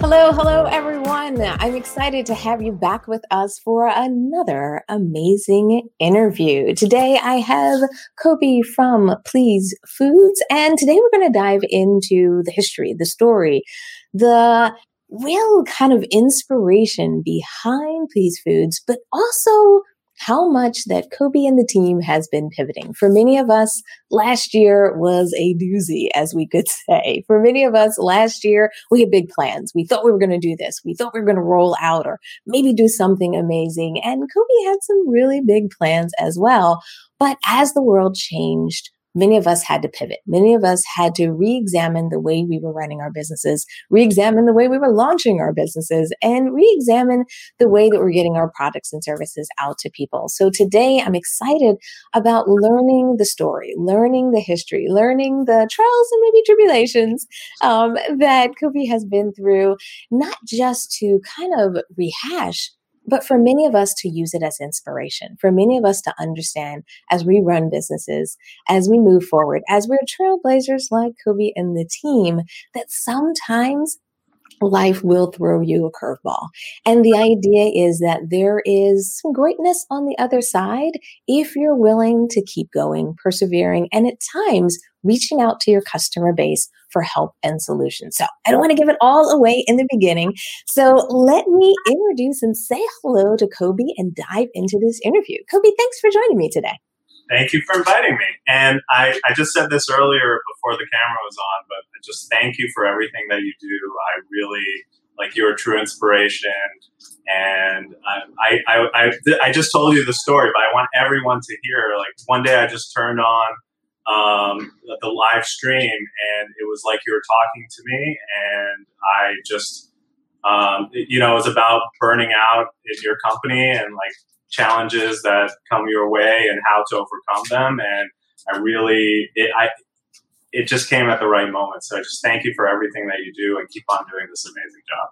Hello, hello, everyone. I'm excited to have you back with us for another amazing interview. Today, I have Kobe from Please Foods, and today we're going to dive into the history, the story, the real kind of inspiration behind Please Foods, but also how much that Kobe and the team has been pivoting. For many of us, last year was a doozy, as we could say. For many of us, last year, we had big plans. We thought we were going to do this. We thought we were going to roll out or maybe do something amazing. And Kobe had some really big plans as well. But as the world changed, many of us had to pivot. Many of us had to re-examine the way we were running our businesses, re-examine the way we were launching our businesses, and re-examine the way that we're getting our products and services out to people. So today I'm excited about learning the story, learning the history, learning the trials and maybe tribulations um, that Kobe has been through, not just to kind of rehash but for many of us to use it as inspiration, for many of us to understand as we run businesses, as we move forward, as we're trailblazers like Kobe and the team, that sometimes life will throw you a curveball. And the idea is that there is some greatness on the other side if you're willing to keep going, persevering, and at times reaching out to your customer base for help and solutions. So I don't want to give it all away in the beginning. So let me introduce and say hello to Kobe and dive into this interview. Kobe, thanks for joining me today. Thank you for inviting me. And I, I just said this earlier before the camera was on, but just thank you for everything that you do. I really like you're a true inspiration. And I, I, I, I just told you the story, but I want everyone to hear. Like one day I just turned on um, the live stream, and it was like you were talking to me, and I just, um, you know, it was about burning out in your company and like challenges that come your way and how to overcome them. And I really, it, I, it just came at the right moment. So I just thank you for everything that you do and keep on doing this amazing job.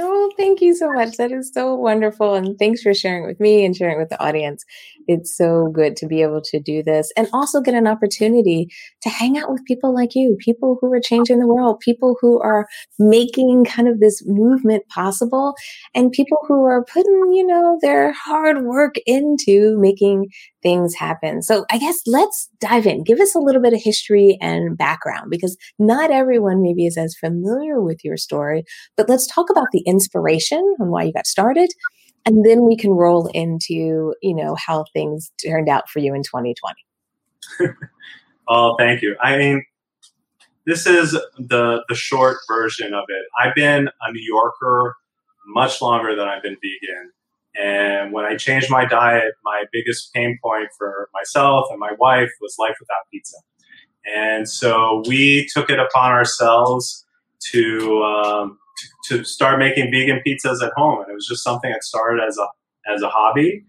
Oh, thank you so much. That is so wonderful. And thanks for sharing with me and sharing with the audience. It's so good to be able to do this and also get an opportunity to hang out with people like you, people who are changing the world, people who are making kind of this movement possible and people who are putting, you know, their hard work into making things happen. So I guess let's dive in. Give us a little bit of history and background because not everyone maybe is as familiar with your story, but let's talk about the inspiration on why you got started. And then we can roll into, you know, how things turned out for you in 2020. oh, thank you. I mean, this is the the short version of it. I've been a New Yorker much longer than I've been vegan. And when I changed my diet, my biggest pain point for myself and my wife was life without pizza. And so we took it upon ourselves to, um, to, start making vegan pizzas at home. And it was just something that started as a as a hobby.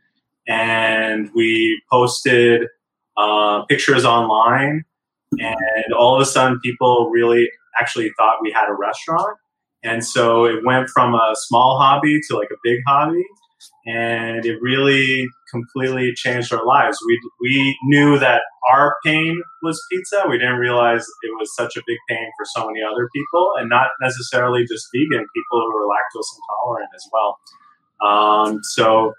And we posted uh, pictures online, and all of a sudden, people really actually thought we had a restaurant. And so it went from a small hobby to like a big hobby and it really completely changed our lives. We we knew that our pain was pizza. We didn't realize it was such a big pain for so many other people, and not necessarily just vegan people who are lactose intolerant as well. Um, so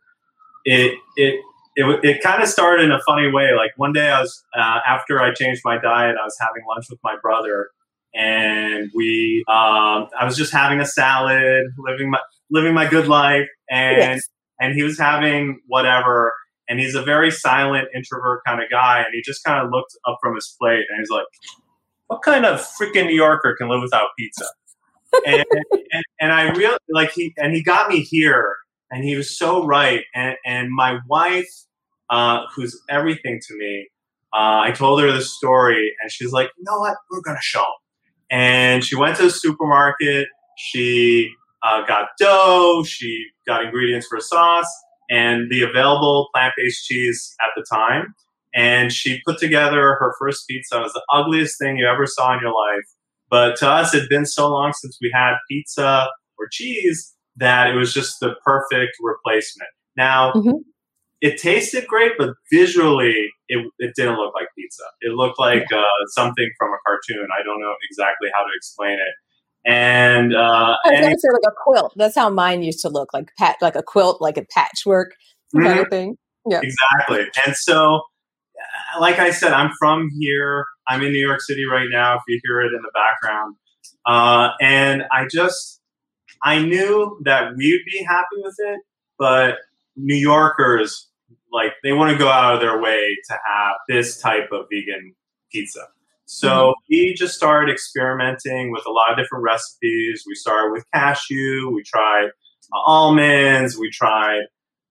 it it. It, it kind of started in a funny way. Like one day, I was uh, after I changed my diet, I was having lunch with my brother, and we um, I was just having a salad, living my living my good life, and yes. And he was having whatever, and he's a very silent introvert kind of guy, and he just kind of looked up from his plate, and he's like, "What kind of freaking New Yorker can live without pizza?" and, and, and I really like he and he got me here, and he was so right, and and my wife, uh, who's everything to me. Uh, I told her the story, and she's like, "You know what? We're gonna show him." And she went to the supermarket. She uh, got dough, she got ingredients for a sauce, and the available plant based cheese at the time. And she put together her first pizza. It was the ugliest thing you ever saw in your life. But to us, it had been so long since we had pizza or cheese that it was just the perfect replacement. Now, mm-hmm. it tasted great, but visually, it, it didn't look like pizza. It looked like uh, something from a cartoon. I don't know exactly how to explain it. And uh, I was to say like a quilt. That's how mine used to look, like pat, like a quilt, like a patchwork mm-hmm. kind of thing. Yeah, exactly. And so, uh, like I said, I'm from here. I'm in New York City right now. If you hear it in the background, uh, and I just I knew that we'd be happy with it, but New Yorkers like they want to go out of their way to have this type of vegan pizza. So we just started experimenting with a lot of different recipes. We started with cashew, we tried uh, almonds, we tried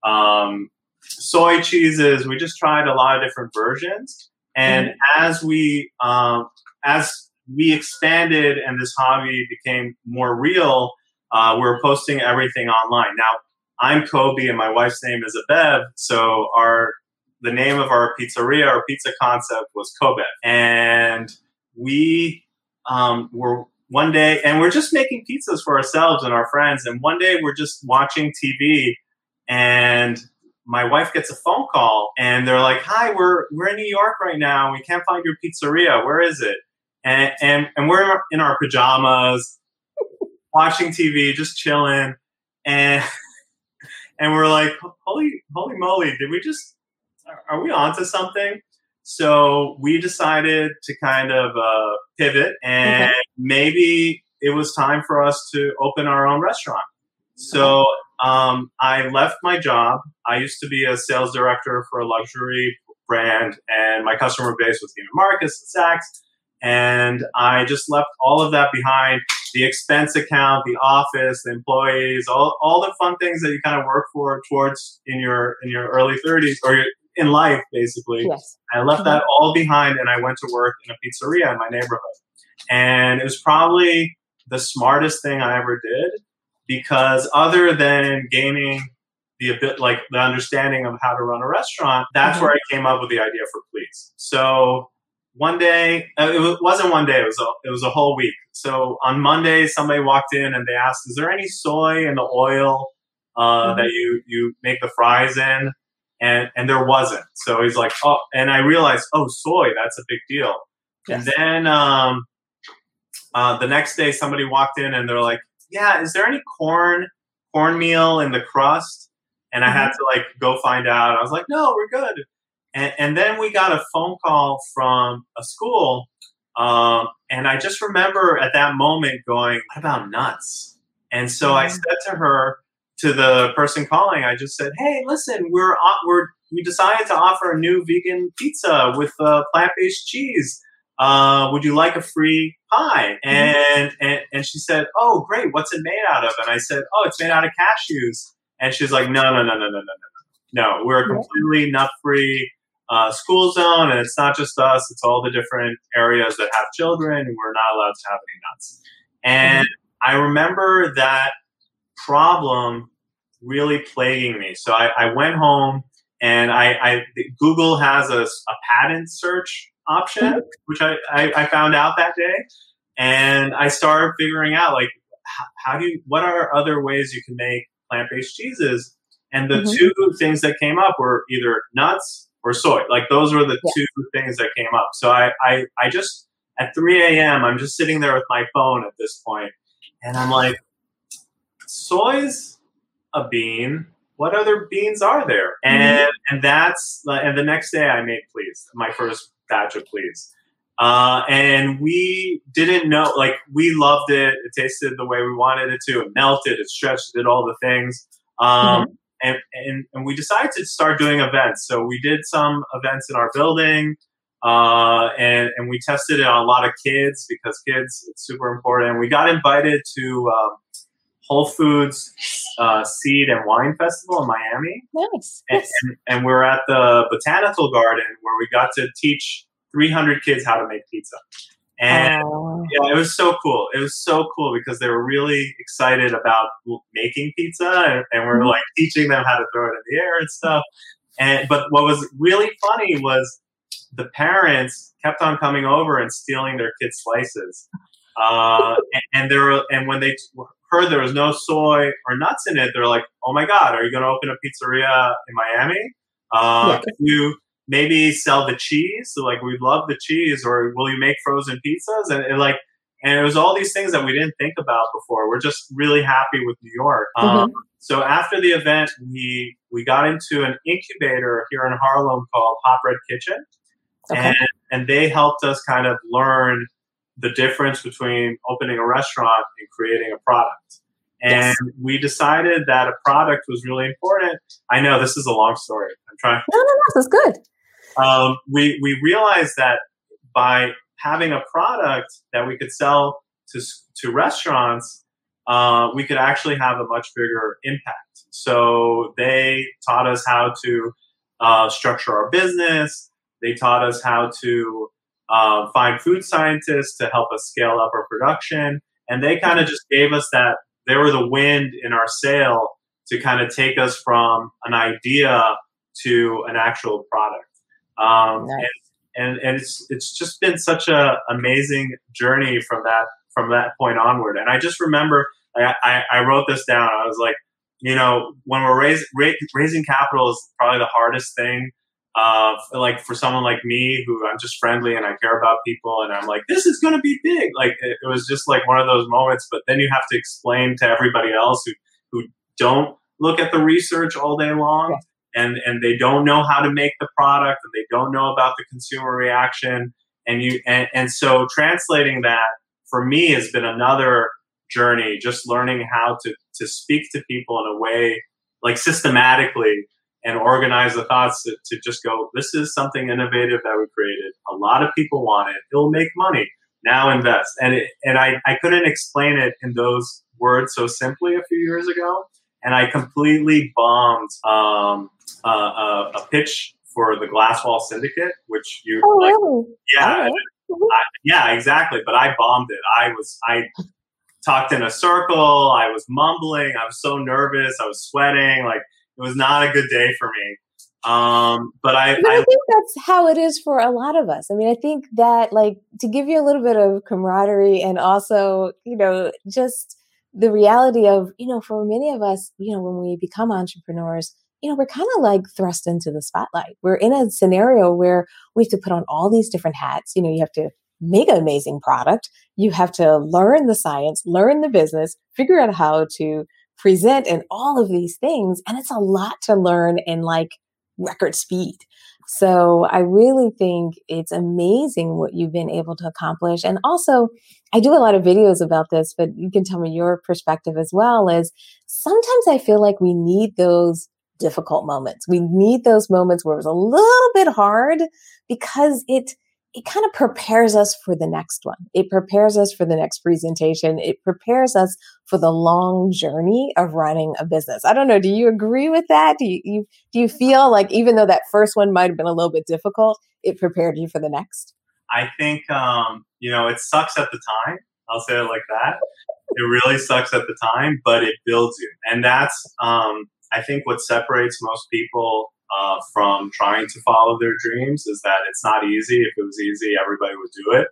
um, soy cheeses. We just tried a lot of different versions. And mm-hmm. as we um, as we expanded and this hobby became more real, uh, we are posting everything online. Now, I'm Kobe and my wife's name is Abev. So our the name of our pizzeria, our pizza concept was Kobe. And we um, were one day, and we're just making pizzas for ourselves and our friends. And one day we're just watching TV and my wife gets a phone call and they're like, hi, we're, we're in New York right now. We can't find your pizzeria. Where is it? And, and, and we're in our pajamas watching TV, just chilling. And, and we're like, holy, holy moly, did we just, are we onto something? So we decided to kind of uh, pivot and okay. maybe it was time for us to open our own restaurant. So um, I left my job. I used to be a sales director for a luxury brand, and my customer base was Neiman Marcus and Saks. And I just left all of that behind the expense account, the office, the employees, all, all the fun things that you kind of work for towards in your in your early 30s or your, in life, basically. Yes. I left that mm-hmm. all behind and I went to work in a pizzeria in my neighborhood. And it was probably the smartest thing I ever did because other than gaining the bit like the understanding of how to run a restaurant, that's mm-hmm. where I came up with the idea for Please. So one day, uh, it wasn't one day, it was a, it was a whole week. So on Monday, somebody walked in and they asked, is there any soy in the oil uh, mm-hmm. that you, you make the fries in? And, and there wasn't. So he's like, oh, and I realized, oh, soy, that's a big deal. Yes. And then um, uh, the next day, somebody walked in and they're like, yeah, is there any corn, cornmeal in the crust? And I had mm-hmm. to like go find out. I was like, no, we're good. And, and then we got a phone call from a school. Um, and I just remember at that moment going, what about nuts? And so I mm-hmm. said to her, to the person calling, I just said, "Hey, listen, we're we're we decided to offer a new vegan pizza with uh, plant-based cheese. Uh, would you like a free pie?" Mm-hmm. And, and and she said, "Oh, great. What's it made out of?" And I said, "Oh, it's made out of cashews." And she's like, "No, no, no, no, no, no, no, no. We're a completely nut-free." uh, school zone, and it's not just us; it's all the different areas that have children, and we're not allowed to have any nuts. And mm-hmm. I remember that problem really plaguing me. So I, I went home, and I, I, Google has a, a patent search option, mm-hmm. which I, I, I found out that day, and I started figuring out like how do you what are other ways you can make plant based cheeses. And the mm-hmm. two things that came up were either nuts or soy. Like those were the yeah. two things that came up. So I, I, I just at 3 a.m. I'm just sitting there with my phone at this point, and I'm like, soy's a bean. What other beans are there? And mm-hmm. and that's and the next day I made please my first batch of please. Uh, and we didn't know, like, we loved it. It tasted the way we wanted it to. It melted, it stretched, it did all the things. Um, mm-hmm and, and, and we decided to start doing events. So we did some events in our building, uh, and, and we tested it on a lot of kids because kids, it's super important. We got invited to um, Whole Foods uh, Seed and Wine Festival in Miami. Nice. And, and, and we're at the Botanical Garden where we got to teach 300 kids how to make pizza. And, Yeah, it was so cool. It was so cool because they were really excited about making pizza, and, and we're mm-hmm. like teaching them how to throw it in the air and stuff. And but what was really funny was the parents kept on coming over and stealing their kids' slices. Uh, and, and there were, and when they heard there was no soy or nuts in it, they're like, "Oh my god, are you going to open a pizzeria in Miami? Uh, yeah. You maybe sell the cheese? So like, we'd love the cheese, or will you make frozen pizzas?" And, and like, and it was all these things that we didn't think about before. We're just really happy with New York. Mm-hmm. Um, so after the event, we we got into an incubator here in Harlem called Hot Bread Kitchen, okay. and and they helped us kind of learn the difference between opening a restaurant and creating a product. And yes. we decided that a product was really important. I know this is a long story. I'm trying. No, no, no, that's good. Um, we we realized that by having a product that we could sell to to restaurants, uh, we could actually have a much bigger impact. So they taught us how to uh, structure our business. They taught us how to uh, find food scientists to help us scale up our production. And they kind of just gave us that, they were the wind in our sail to kind of take us from an idea to an actual product. Um, nice. and, and, and, it's, it's just been such an amazing journey from that, from that point onward. And I just remember, I, I, I wrote this down. I was like, you know, when we're raise, ra- raising capital is probably the hardest thing uh, like for someone like me who I'm just friendly and I care about people and I'm like, this is going to be big. Like it, it, was just like one of those moments, but then you have to explain to everybody else who, who don't look at the research all day long and, and they don't know how to make the product and they don't know about the consumer reaction. And you, and, and so translating that for me has been another journey, just learning how to, to speak to people in a way like systematically and organize the thoughts to, to, just go, this is something innovative that we created. A lot of people want it. It'll make money. Now invest. And it, and I, I couldn't explain it in those words so simply a few years ago. And I completely bombed um, uh, a, a, pitch for the Glasswall Syndicate, which you oh, like, really? yeah, I, yeah, exactly. But I bombed it. I was I talked in a circle. I was mumbling. I was so nervous. I was sweating. Like it was not a good day for me. Um, but I, but I, I, think that's how it is for a lot of us. I mean, I think that like to give you a little bit of camaraderie and also, you know, just the reality of, you know, for many of us, you know, when we become entrepreneurs, you know, we're kind of like thrust into the spotlight. We're in a scenario where we have to put on all these different hats. You know, you have to make an amazing product. You have to learn the science, learn the business, figure out how to present and all of these things. And it's a lot to learn in like record speed. So I really think it's amazing what you've been able to accomplish. And also, I do a lot of videos about this, but you can tell me your perspective as well is sometimes I feel like we need those difficult moments. We need those moments where it's a little bit hard because it it kind of prepares us for the next one. It prepares us for the next presentation. It prepares us for the long journey of running a business. I don't know. Do you agree with that? Do you, you do you feel like even though that first one might have been a little bit difficult, it prepared you for the next? I think um, you know it sucks at the time. I'll say it like that. It really sucks at the time, but it builds you, and that's um, I think what separates most people uh, from trying to follow their dreams is that it's not easy. If it was easy, everybody would do it.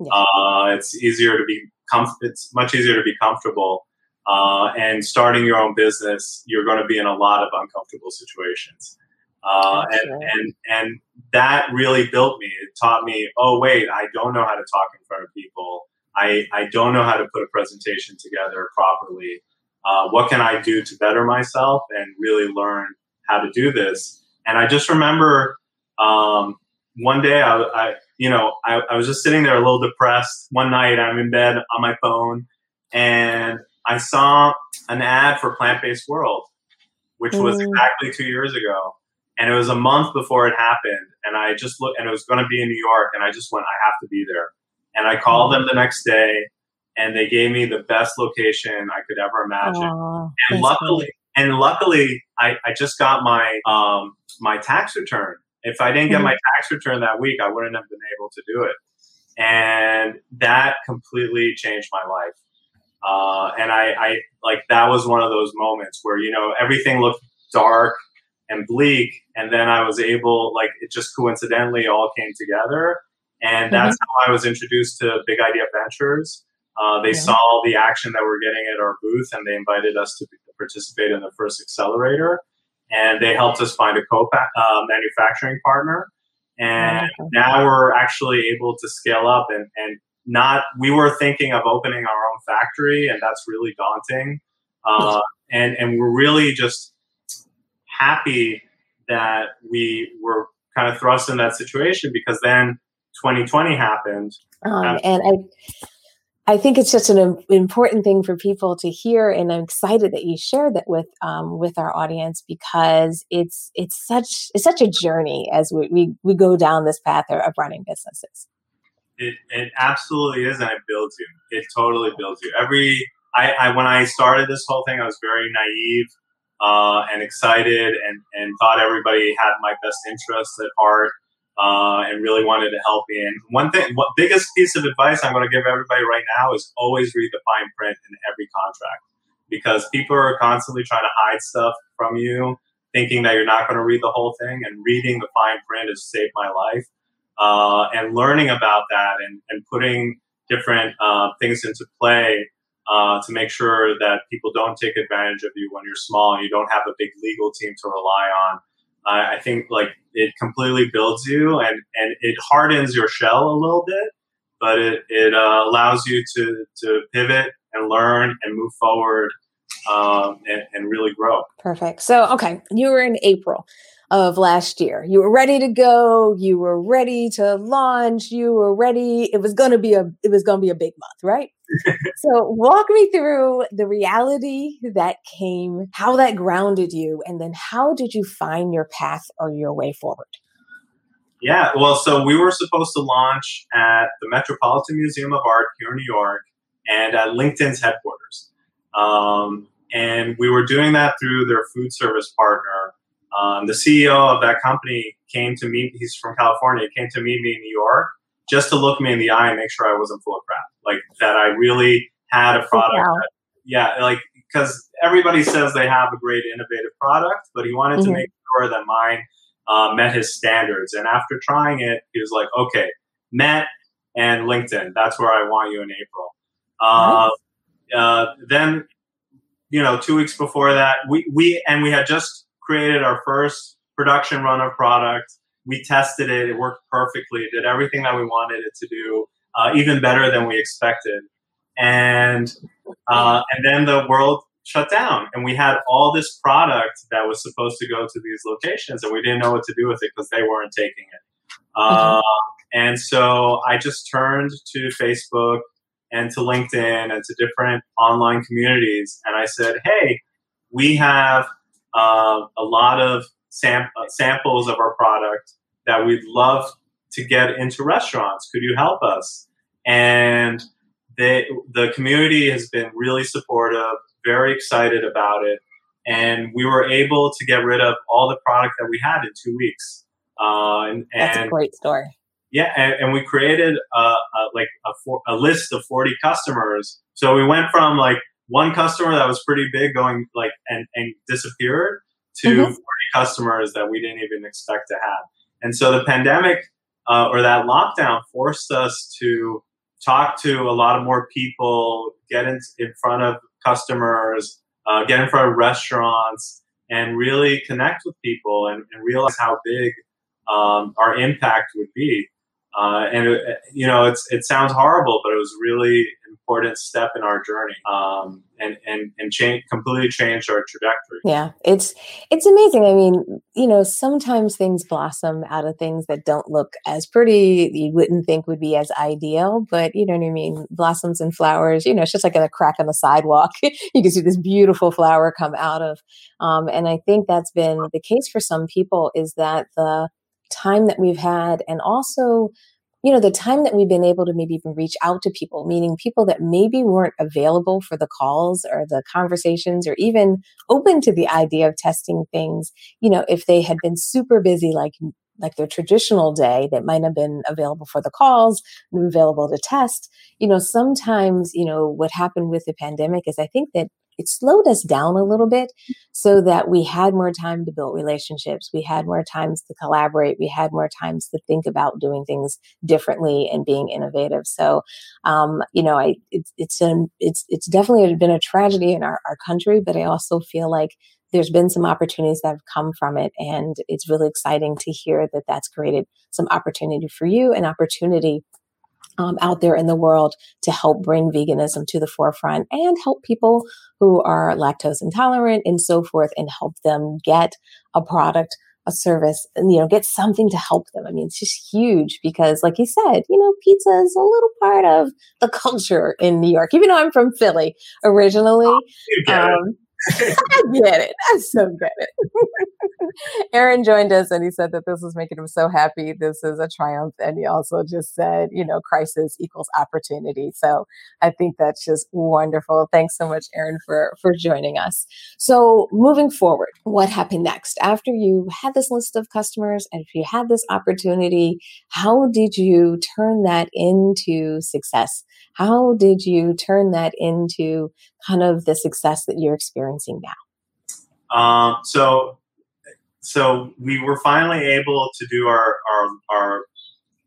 Yeah. Uh, it's easier to be comf- it's much easier to be comfortable. Uh, and starting your own business, you're going to be in a lot of uncomfortable situations. Uh, and, right. and, and that really built me. It taught me, oh, wait, I don't know how to talk in front of people. I, I don't know how to put a presentation together properly. Uh, what can I do to better myself and really learn how to do this? And I just remember um, one day I, I you know, I, I, was just sitting there a little depressed. One night I'm in bed on my phone and I saw an ad for Plant Based World, which was mm. exactly two years ago. And it was a month before it happened. And I just looked, and it was going to be in New York. And I just went, I have to be there. And I called them the next day and they gave me the best location I could ever imagine. Aww, and luckily, and luckily, I, I just got my um, my tax return. If I didn't get mm-hmm. my tax return that week, I wouldn't have been able to do it. And that completely changed my life. Uh, and I, I like that was one of those moments where you know everything looked dark and bleak, and then I was able, like, it just coincidentally all came together, and mm-hmm. that's mm-hmm. how I was introduced to Big Idea Ventures. Uh, they yeah. saw the action that we're getting at our booth, and they invited us to participate in the first accelerator, and they helped us find a co uh, manufacturing partner. And oh, okay. now we're actually able to scale up and, and not we were thinking of opening our own factory and that's really daunting uh, and and we're really just happy that we were kind of thrust in that situation because then 2020 happened um, and i I think it's just an important thing for people to hear, and I'm excited that you shared that with um, with our audience because it's it's such it's such a journey as we we, we go down this path of running businesses. It, it absolutely is, and it builds you. It totally builds you. Every I, I when I started this whole thing, I was very naive uh, and excited, and and thought everybody had my best interests at heart, uh, and really wanted to help me. And one thing, what biggest piece of advice I'm going to give everybody right now is always read the fine print in every contract, because people are constantly trying to hide stuff from you, thinking that you're not going to read the whole thing. And reading the fine print has saved my life uh, and learning about that and, and putting different uh, things into play uh, to make sure that people don't take advantage of you when you're small and you don't have a big legal team to rely on. I think like it completely builds you and, and it hardens your shell a little bit, but it, it uh, allows you to, to pivot and learn and move forward um, and, and really grow. Perfect. So, okay, you were in April of last year. You were ready to go. You were ready to launch. You were ready. It was going to be a, it was going to be a big month, right? so walk me through the reality that came, how that grounded you, and then how did you find your path or your way forward? Yeah, well, so we were supposed to launch at the Metropolitan Museum of Art here in New York and at LinkedIn's headquarters. Um, and we were doing that through their food service partner, um, the CEO of that company came to meet. He's from California. Came to meet me in New York just to look me in the eye and make sure I wasn't full of crap. Like that, I really had a product. That, yeah, like because everybody says they have a great innovative product, but he wanted mm-hmm. to make sure that mine uh, met his standards. And after trying it, he was like, "Okay, met and LinkedIn. That's where I want you in April." Uh, nice. uh, then, you know, two weeks before that, we we and we had just created our first production run of product. We tested it. It worked perfectly. It did everything that we wanted it to do, uh, even better than we expected. And uh, and then the world shut down, and we had all this product that was supposed to go to these locations, and we didn't know what to do with it because they weren't taking it. Uh, and so I just turned to Facebook and to LinkedIn and to different online communities, and I said, "Hey, we have uh, a lot of sam- uh, samples of our product that we'd love to get into restaurants. Could you help us? And they, the community has been really supportive, very excited about it. And we were able to get rid of all the product that we had in two weeks. Uh, and, That's a great story. Yeah, and, and we created a, a like a, for, a list of 40 customers. So we went from like one customer that was pretty big going like and, and disappeared to mm-hmm. 40 customers that we didn't even expect to have. And so the pandemic uh, or that lockdown forced us to talk to a lot of more people, get in, in front of customers, uh, get in front of restaurants, and really connect with people and, and realize how big um, our impact would be. Uh, and it, you know, it's it sounds horrible, but it was really important step in our journey um, and and and change completely changed our trajectory. Yeah it's it's amazing. I mean you know sometimes things blossom out of things that don't look as pretty you wouldn't think would be as ideal but you know what i mean? Blossoms and flowers you know it's just like a crack on the sidewalk. You can see this beautiful flower come out of um, and i think that's been the case for some people is that the time that we've had and also you know, the time that we've been able to maybe even reach out to people, meaning people that maybe weren't available for the calls or the conversations or even open to the idea of testing things, you know, if they had been super busy like like their traditional day that might have been available for the calls available to test you know sometimes you know what happened with the pandemic is i think that it slowed us down a little bit so that we had more time to build relationships. We had more times to collaborate. We had more times to think about doing things differently and being innovative. So, um, you know, I, it's, it's, um, it's, it's definitely been a tragedy in our, our country, but I also feel like there's been some opportunities that have come from it. And it's really exciting to hear that that's created some opportunity for you and opportunity um, out there in the world to help bring veganism to the forefront and help people who are lactose intolerant and so forth and help them get a product a service and you know get something to help them. I mean it's just huge because like you said you know pizza is a little part of the culture in new york even though i'm from philly originally. Oh, um, I get it. I so get it. Aaron joined us and he said that this was making him so happy. This is a triumph. And he also just said, you know, crisis equals opportunity. So I think that's just wonderful. Thanks so much, Aaron, for, for joining us. So moving forward, what happened next? After you had this list of customers and if you had this opportunity, how did you turn that into success? How did you turn that into kind of the success that you're experiencing now? Um, so, so we were finally able to do our our, our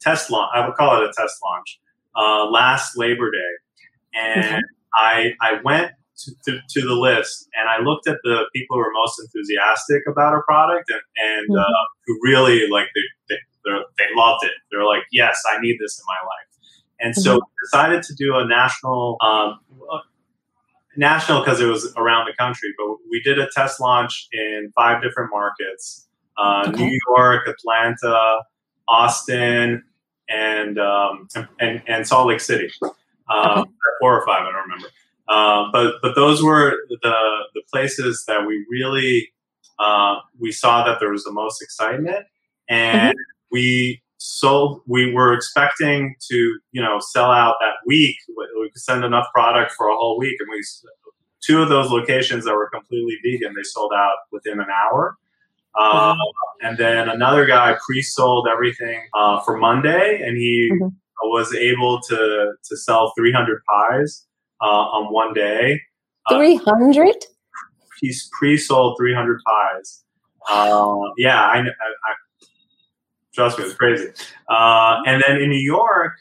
test launch. I would call it a test launch uh, last Labor Day, and I I went to, to, to, the list and I looked at the people who were most enthusiastic about our product and, and mm-hmm. uh, who really like they, they, they loved it. They're like, yes, I need this in my life. And mm-hmm. so decided to do a national, um, national because it was around the country, but we did a test launch in five different markets: uh, okay. New York, Atlanta, Austin, and um, and, and Salt Lake City. Uh, okay. Four or five, I don't remember. Uh, but but those were the the places that we really uh, we saw that there was the most excitement, and mm-hmm. we sold we were expecting to you know sell out that week. We could send enough product for a whole week and we two of those locations that were completely vegan they sold out within an hour. Uh, and then another guy pre-sold everything uh, for monday and he mm-hmm. was able to to sell 300 pies uh, on one day. 300 uh, he's pre-sold 300 pies. Uh, yeah I, I, Trust me, it was crazy. Uh, and then in New York,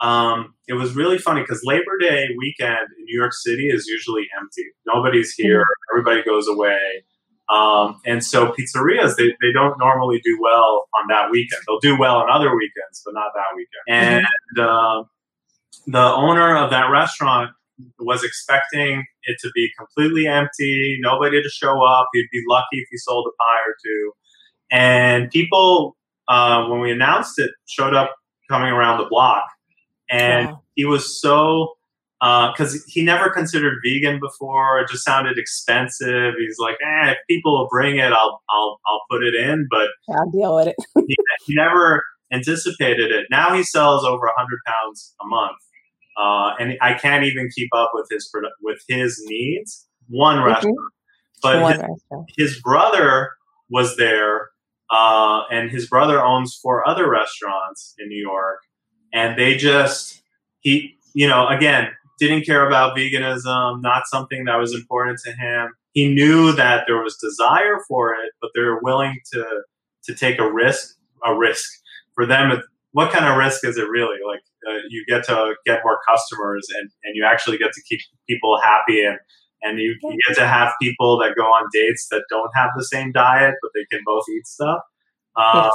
um, it was really funny because Labor Day weekend in New York City is usually empty. Nobody's here. Mm-hmm. Everybody goes away. Um, and so pizzerias, they, they don't normally do well on that weekend. They'll do well on other weekends, but not that weekend. Mm-hmm. And uh, the owner of that restaurant was expecting it to be completely empty, nobody to show up. He'd be lucky if he sold a pie or two. And people uh, when we announced it, showed up coming around the block, and wow. he was so because uh, he never considered vegan before. It just sounded expensive. He's like, eh, if people will bring it, I'll I'll I'll put it in, but I'll deal with it. he, he, never anticipated it. Now he sells over a hundred pounds a month, uh, and I can't even keep up with his with his needs. One mm-hmm. restaurant, but One his, restaurant. his brother was there uh, and his brother owns four other restaurants in New York. And they just, he, you know, again, didn't care about veganism, not something that was important to him. He knew that there was desire for it, but they're willing to, to take a risk, a risk for them. What kind of risk is it really? Like, uh, you get to get more customers and, and you actually get to keep people happy and, and you, you, get to have people that go on dates that don't have the same diet, but they can both eat stuff. Um, yes.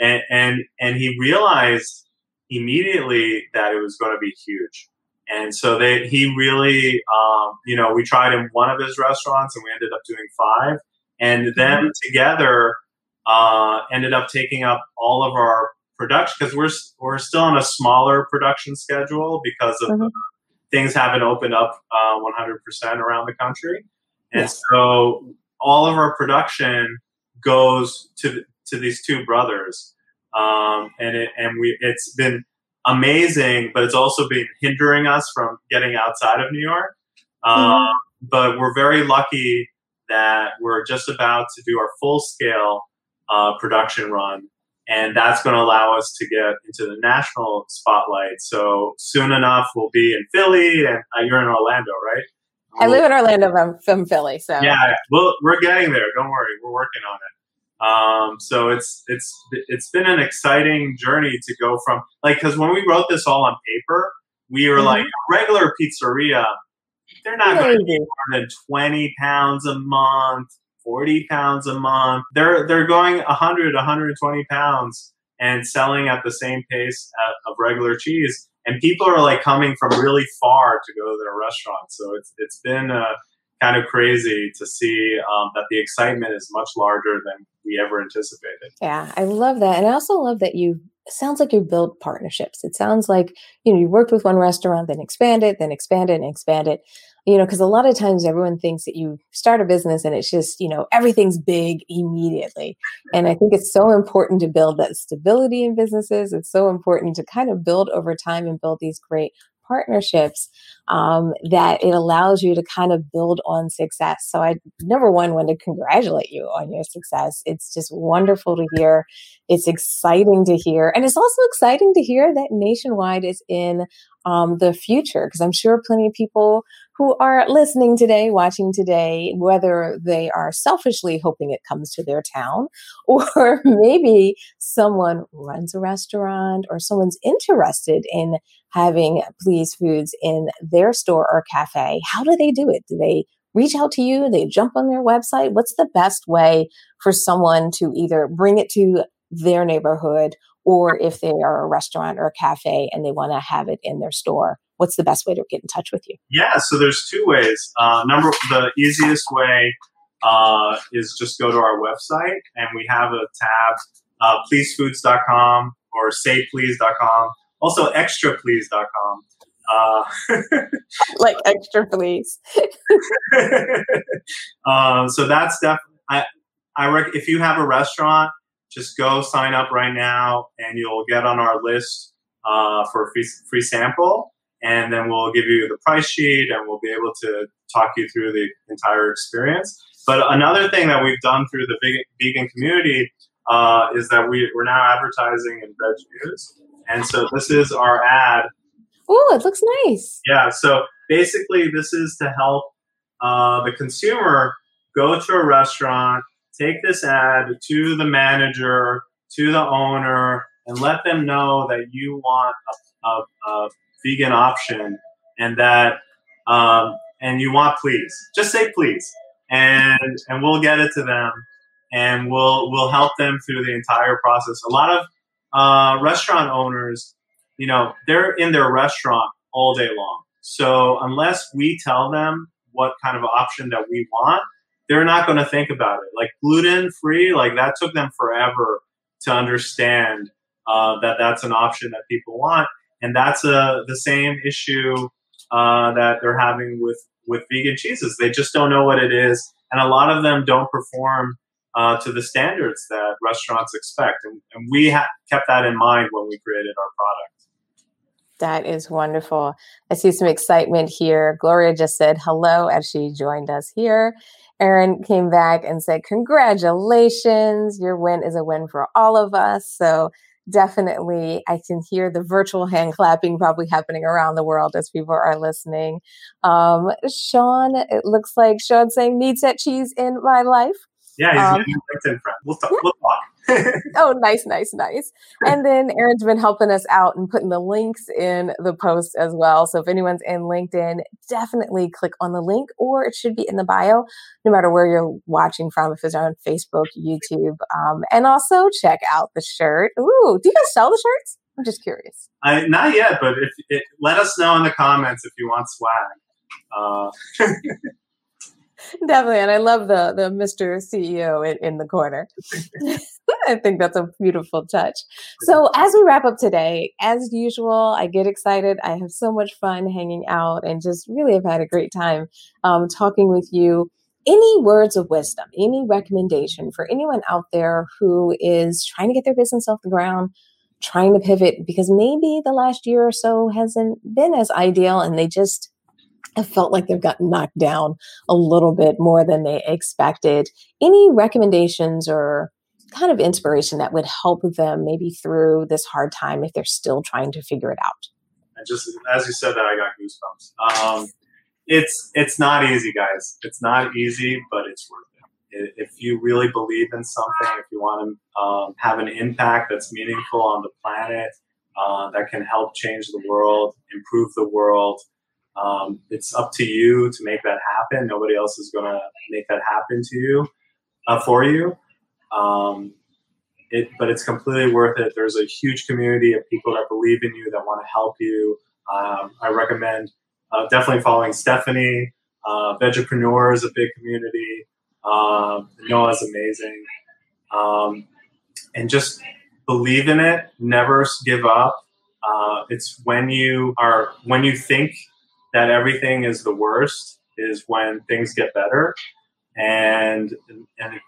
and, and and he realized immediately that it was going to be huge. And so they, he really, um, you know, we tried in one of his restaurants and we ended up doing five. And them mm-hmm. together uh, ended up taking up all of our production because we're we're still on a smaller production schedule because of mm-hmm things haven't opened up uh, 100% around the country. And yes. so all of our production goes to to these two brothers, um, and it, and we it's been amazing, but it's also been hindering us from getting outside of New York. Um, mm-hmm. But we're very lucky that we're just about to do our full scale uh, production run and that's going to allow us to get into the national spotlight. So soon enough, we'll be in Philly, and uh, you're in Orlando, right? I live in Orlando. I'm from Philly, so yeah, well, we're getting there. Don't worry, we're working on it. Um, so it's it's it's been an exciting journey to go from like because when we wrote this all on paper, we were mm-hmm. like regular pizzeria. They're not going to be more than twenty pounds a month 40 pounds a month. They're they're going 100, 120 pounds and selling at the same pace of regular cheese. And people are like coming from really far to go to their restaurant. So it's it's been uh, kind of crazy to see um, that the excitement is much larger than we ever anticipated. Yeah, I love that, and I also love that you. Sounds like you build partnerships. It sounds like you know you worked with one restaurant, then expanded, then expanded, and expanded you know, because a lot of times everyone thinks that you start a business and it's just, you know, everything's big immediately. And I think it's so important to build that stability in businesses. It's so important to kind of build over time and build these great partnerships um, that it allows you to kind of build on success. So I number one want to congratulate you on your success. It's just wonderful to hear. It's exciting to hear, and it's also exciting to hear that Nationwide is in um, the future because I'm sure plenty of people who are listening today, watching today, whether they are selfishly hoping it comes to their town, or maybe someone runs a restaurant or someone's interested in having Please Foods in their store or cafe. How do they do it? Do they reach out to you? They jump on their website? What's the best way for someone to either bring it to their neighborhood or if they are a restaurant or a cafe and they want to have it in their store? What's the best way to get in touch with you? Yeah, so there's two ways. Uh, number the easiest way uh, is just go to our website and we have a tab, uh, pleasefoods.com or sayplease.com, also extraplease.com. Uh, like extra please. uh, so that's definitely, I, I rec- if you have a restaurant, just go sign up right now and you'll get on our list uh, for a free, free sample and then we'll give you the price sheet and we'll be able to talk you through the entire experience. But another thing that we've done through the vegan community uh, is that we, we're now advertising in Veg News. And so this is our ad. Oh, it looks nice. Yeah. So basically, this is to help uh, the consumer go to a restaurant, take this ad to the manager, to the owner, and let them know that you want a, a, a vegan option and that um, and you want please just say please. And and we'll get it to them and we'll we'll help them through the entire process. A lot of uh, restaurant owners you know they're in their restaurant all day long. So unless we tell them what kind of option that we want they're not going to think about it. Like gluten free like that took them forever to understand uh, that that's an option that people want and that's a, uh, the same issue uh, that they're having with with vegan cheeses. They just don't know what it is, and a lot of them don't perform uh, to the standards that restaurants expect. And, and we ha- kept that in mind when we created our product. That is wonderful. I see some excitement here. Gloria just said hello as she joined us here. Aaron came back and said, Congratulations. Your win is a win for all of us. So definitely I can hear the virtual hand clapping probably happening around the world as people are listening. Um, Sean, it looks like Sean saying needs that cheese in my life. Yeah, he's um, LinkedIn friend. We'll talk. We'll talk. oh, nice, nice, nice. And then Aaron's been helping us out and putting the links in the post as well. So if anyone's in LinkedIn, definitely click on the link or it should be in the bio, no matter where you're watching from, if it's on Facebook, YouTube. Um, and also check out the shirt. Ooh, do you guys sell the shirts? I'm just curious. I, not yet, but if it, let us know in the comments if you want swag. Uh, Definitely, and I love the the Mr. CEO in, in the corner. I think that's a beautiful touch. So, as we wrap up today, as usual, I get excited. I have so much fun hanging out and just really have had a great time um, talking with you. Any words of wisdom, any recommendation for anyone out there who is trying to get their business off the ground, trying to pivot because maybe the last year or so hasn't been as ideal and they just have felt like they've gotten knocked down a little bit more than they expected. Any recommendations or kind of inspiration that would help them maybe through this hard time if they're still trying to figure it out? And just as you said that, I got goosebumps. Um, it's it's not easy, guys. It's not easy, but it's worth it. If you really believe in something, if you want to um, have an impact that's meaningful on the planet, uh, that can help change the world, improve the world, um, it's up to you to make that happen. Nobody else is going to make that happen to you uh, for you. Um, it, but it's completely worth it. There's a huge community of people that believe in you that want to help you. Um, I recommend uh, definitely following Stephanie. Uh, Vegapreneur is a big community. Um, Noah's amazing. Um, and just believe in it. Never give up. Uh, it's when you are when you think that everything is the worst is when things get better, and and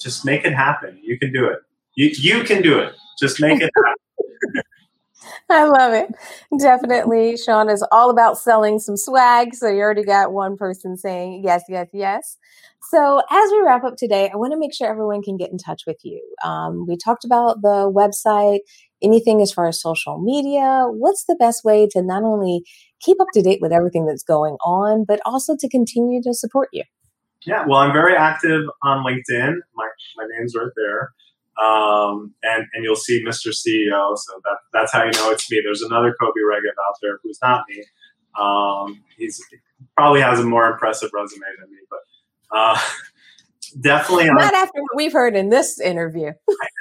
just make it happen. You can do it. You you can do it. Just make it happen. I love it. Definitely. Sean is all about selling some swag. So you already got one person saying yes, yes, yes. So as we wrap up today, I want to make sure everyone can get in touch with you. Um, we talked about the website, anything as far as social media. What's the best way to not only keep up to date with everything that's going on, but also to continue to support you? Yeah, well, I'm very active on LinkedIn. My, my name's right there um, and and you'll see Mr. CEO. So that that's how you know it's me. There's another Kobe Regev out there who's not me. Um, he's probably has a more impressive resume than me, but uh, definitely on, not after what we've heard in this interview.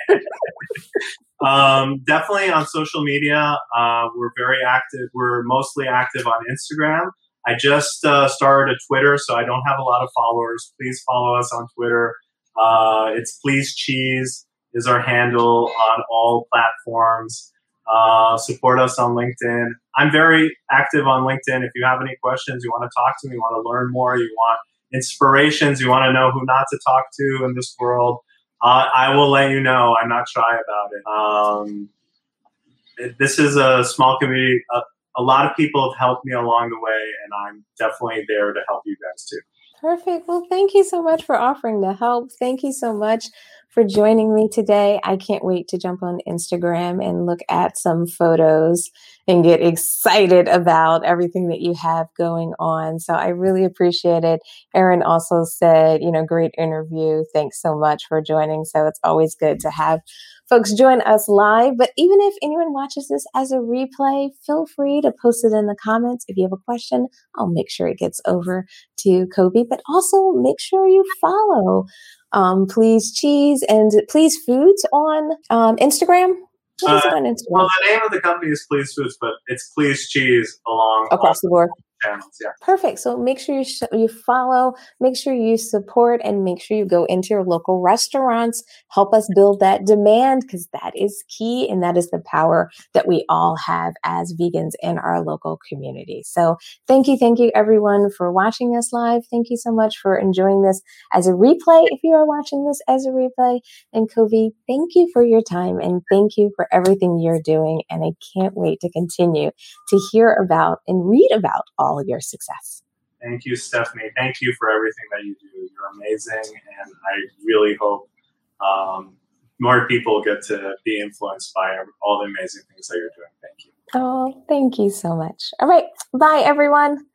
um, definitely on social media, uh, we're very active. We're mostly active on Instagram. I just uh, started a Twitter, so I don't have a lot of followers. Please follow us on Twitter. Uh, it's please cheese is our handle on all platforms. Uh, support us on LinkedIn. I'm very active on LinkedIn. If you have any questions, you want to talk to me, you want to learn more, you want inspirations, you want to know who not to talk to in this world, uh, I will let you know. I'm not shy about it. Um, it this is a small community. A, a lot of people have helped me along the way, and I'm definitely there to help you guys too. Perfect. Well, thank you so much for offering the help. Thank you so much for joining me today. I can't wait to jump on Instagram and look at some photos and get excited about everything that you have going on. So I really appreciate it. Erin also said, you know, great interview. Thanks so much for joining. So it's always good to have folks join us live. But even if anyone watches this as a replay, feel free to post it in the comments. If you have a question, I'll make sure it gets over to Kobe. But also make sure you follow um, Please Cheese and Please Foods on um, Instagram. Uh, on Instagram? Well, the name of the company is Please Foods, but it's Please Cheese along across the board channels. Yeah. Perfect. So make sure you sh- you follow, make sure you support, and make sure you go into your local restaurants. Help us build that demand because that is key, and that is the power that we all have as vegans in our local community. So thank you, thank you, everyone, for watching us live. Thank you so much for enjoying this as a replay. If you are watching this as a replay, and Kobe, thank you for your time and thank you for everything you're doing. And I can't wait to continue to hear about and read about all all of your success. Thank you, Stephanie. Thank you for everything that you do. You're amazing, and I really hope um, more people get to be influenced by all the amazing things that you're doing. Thank you. Oh, thank you so much. All right. Bye, everyone.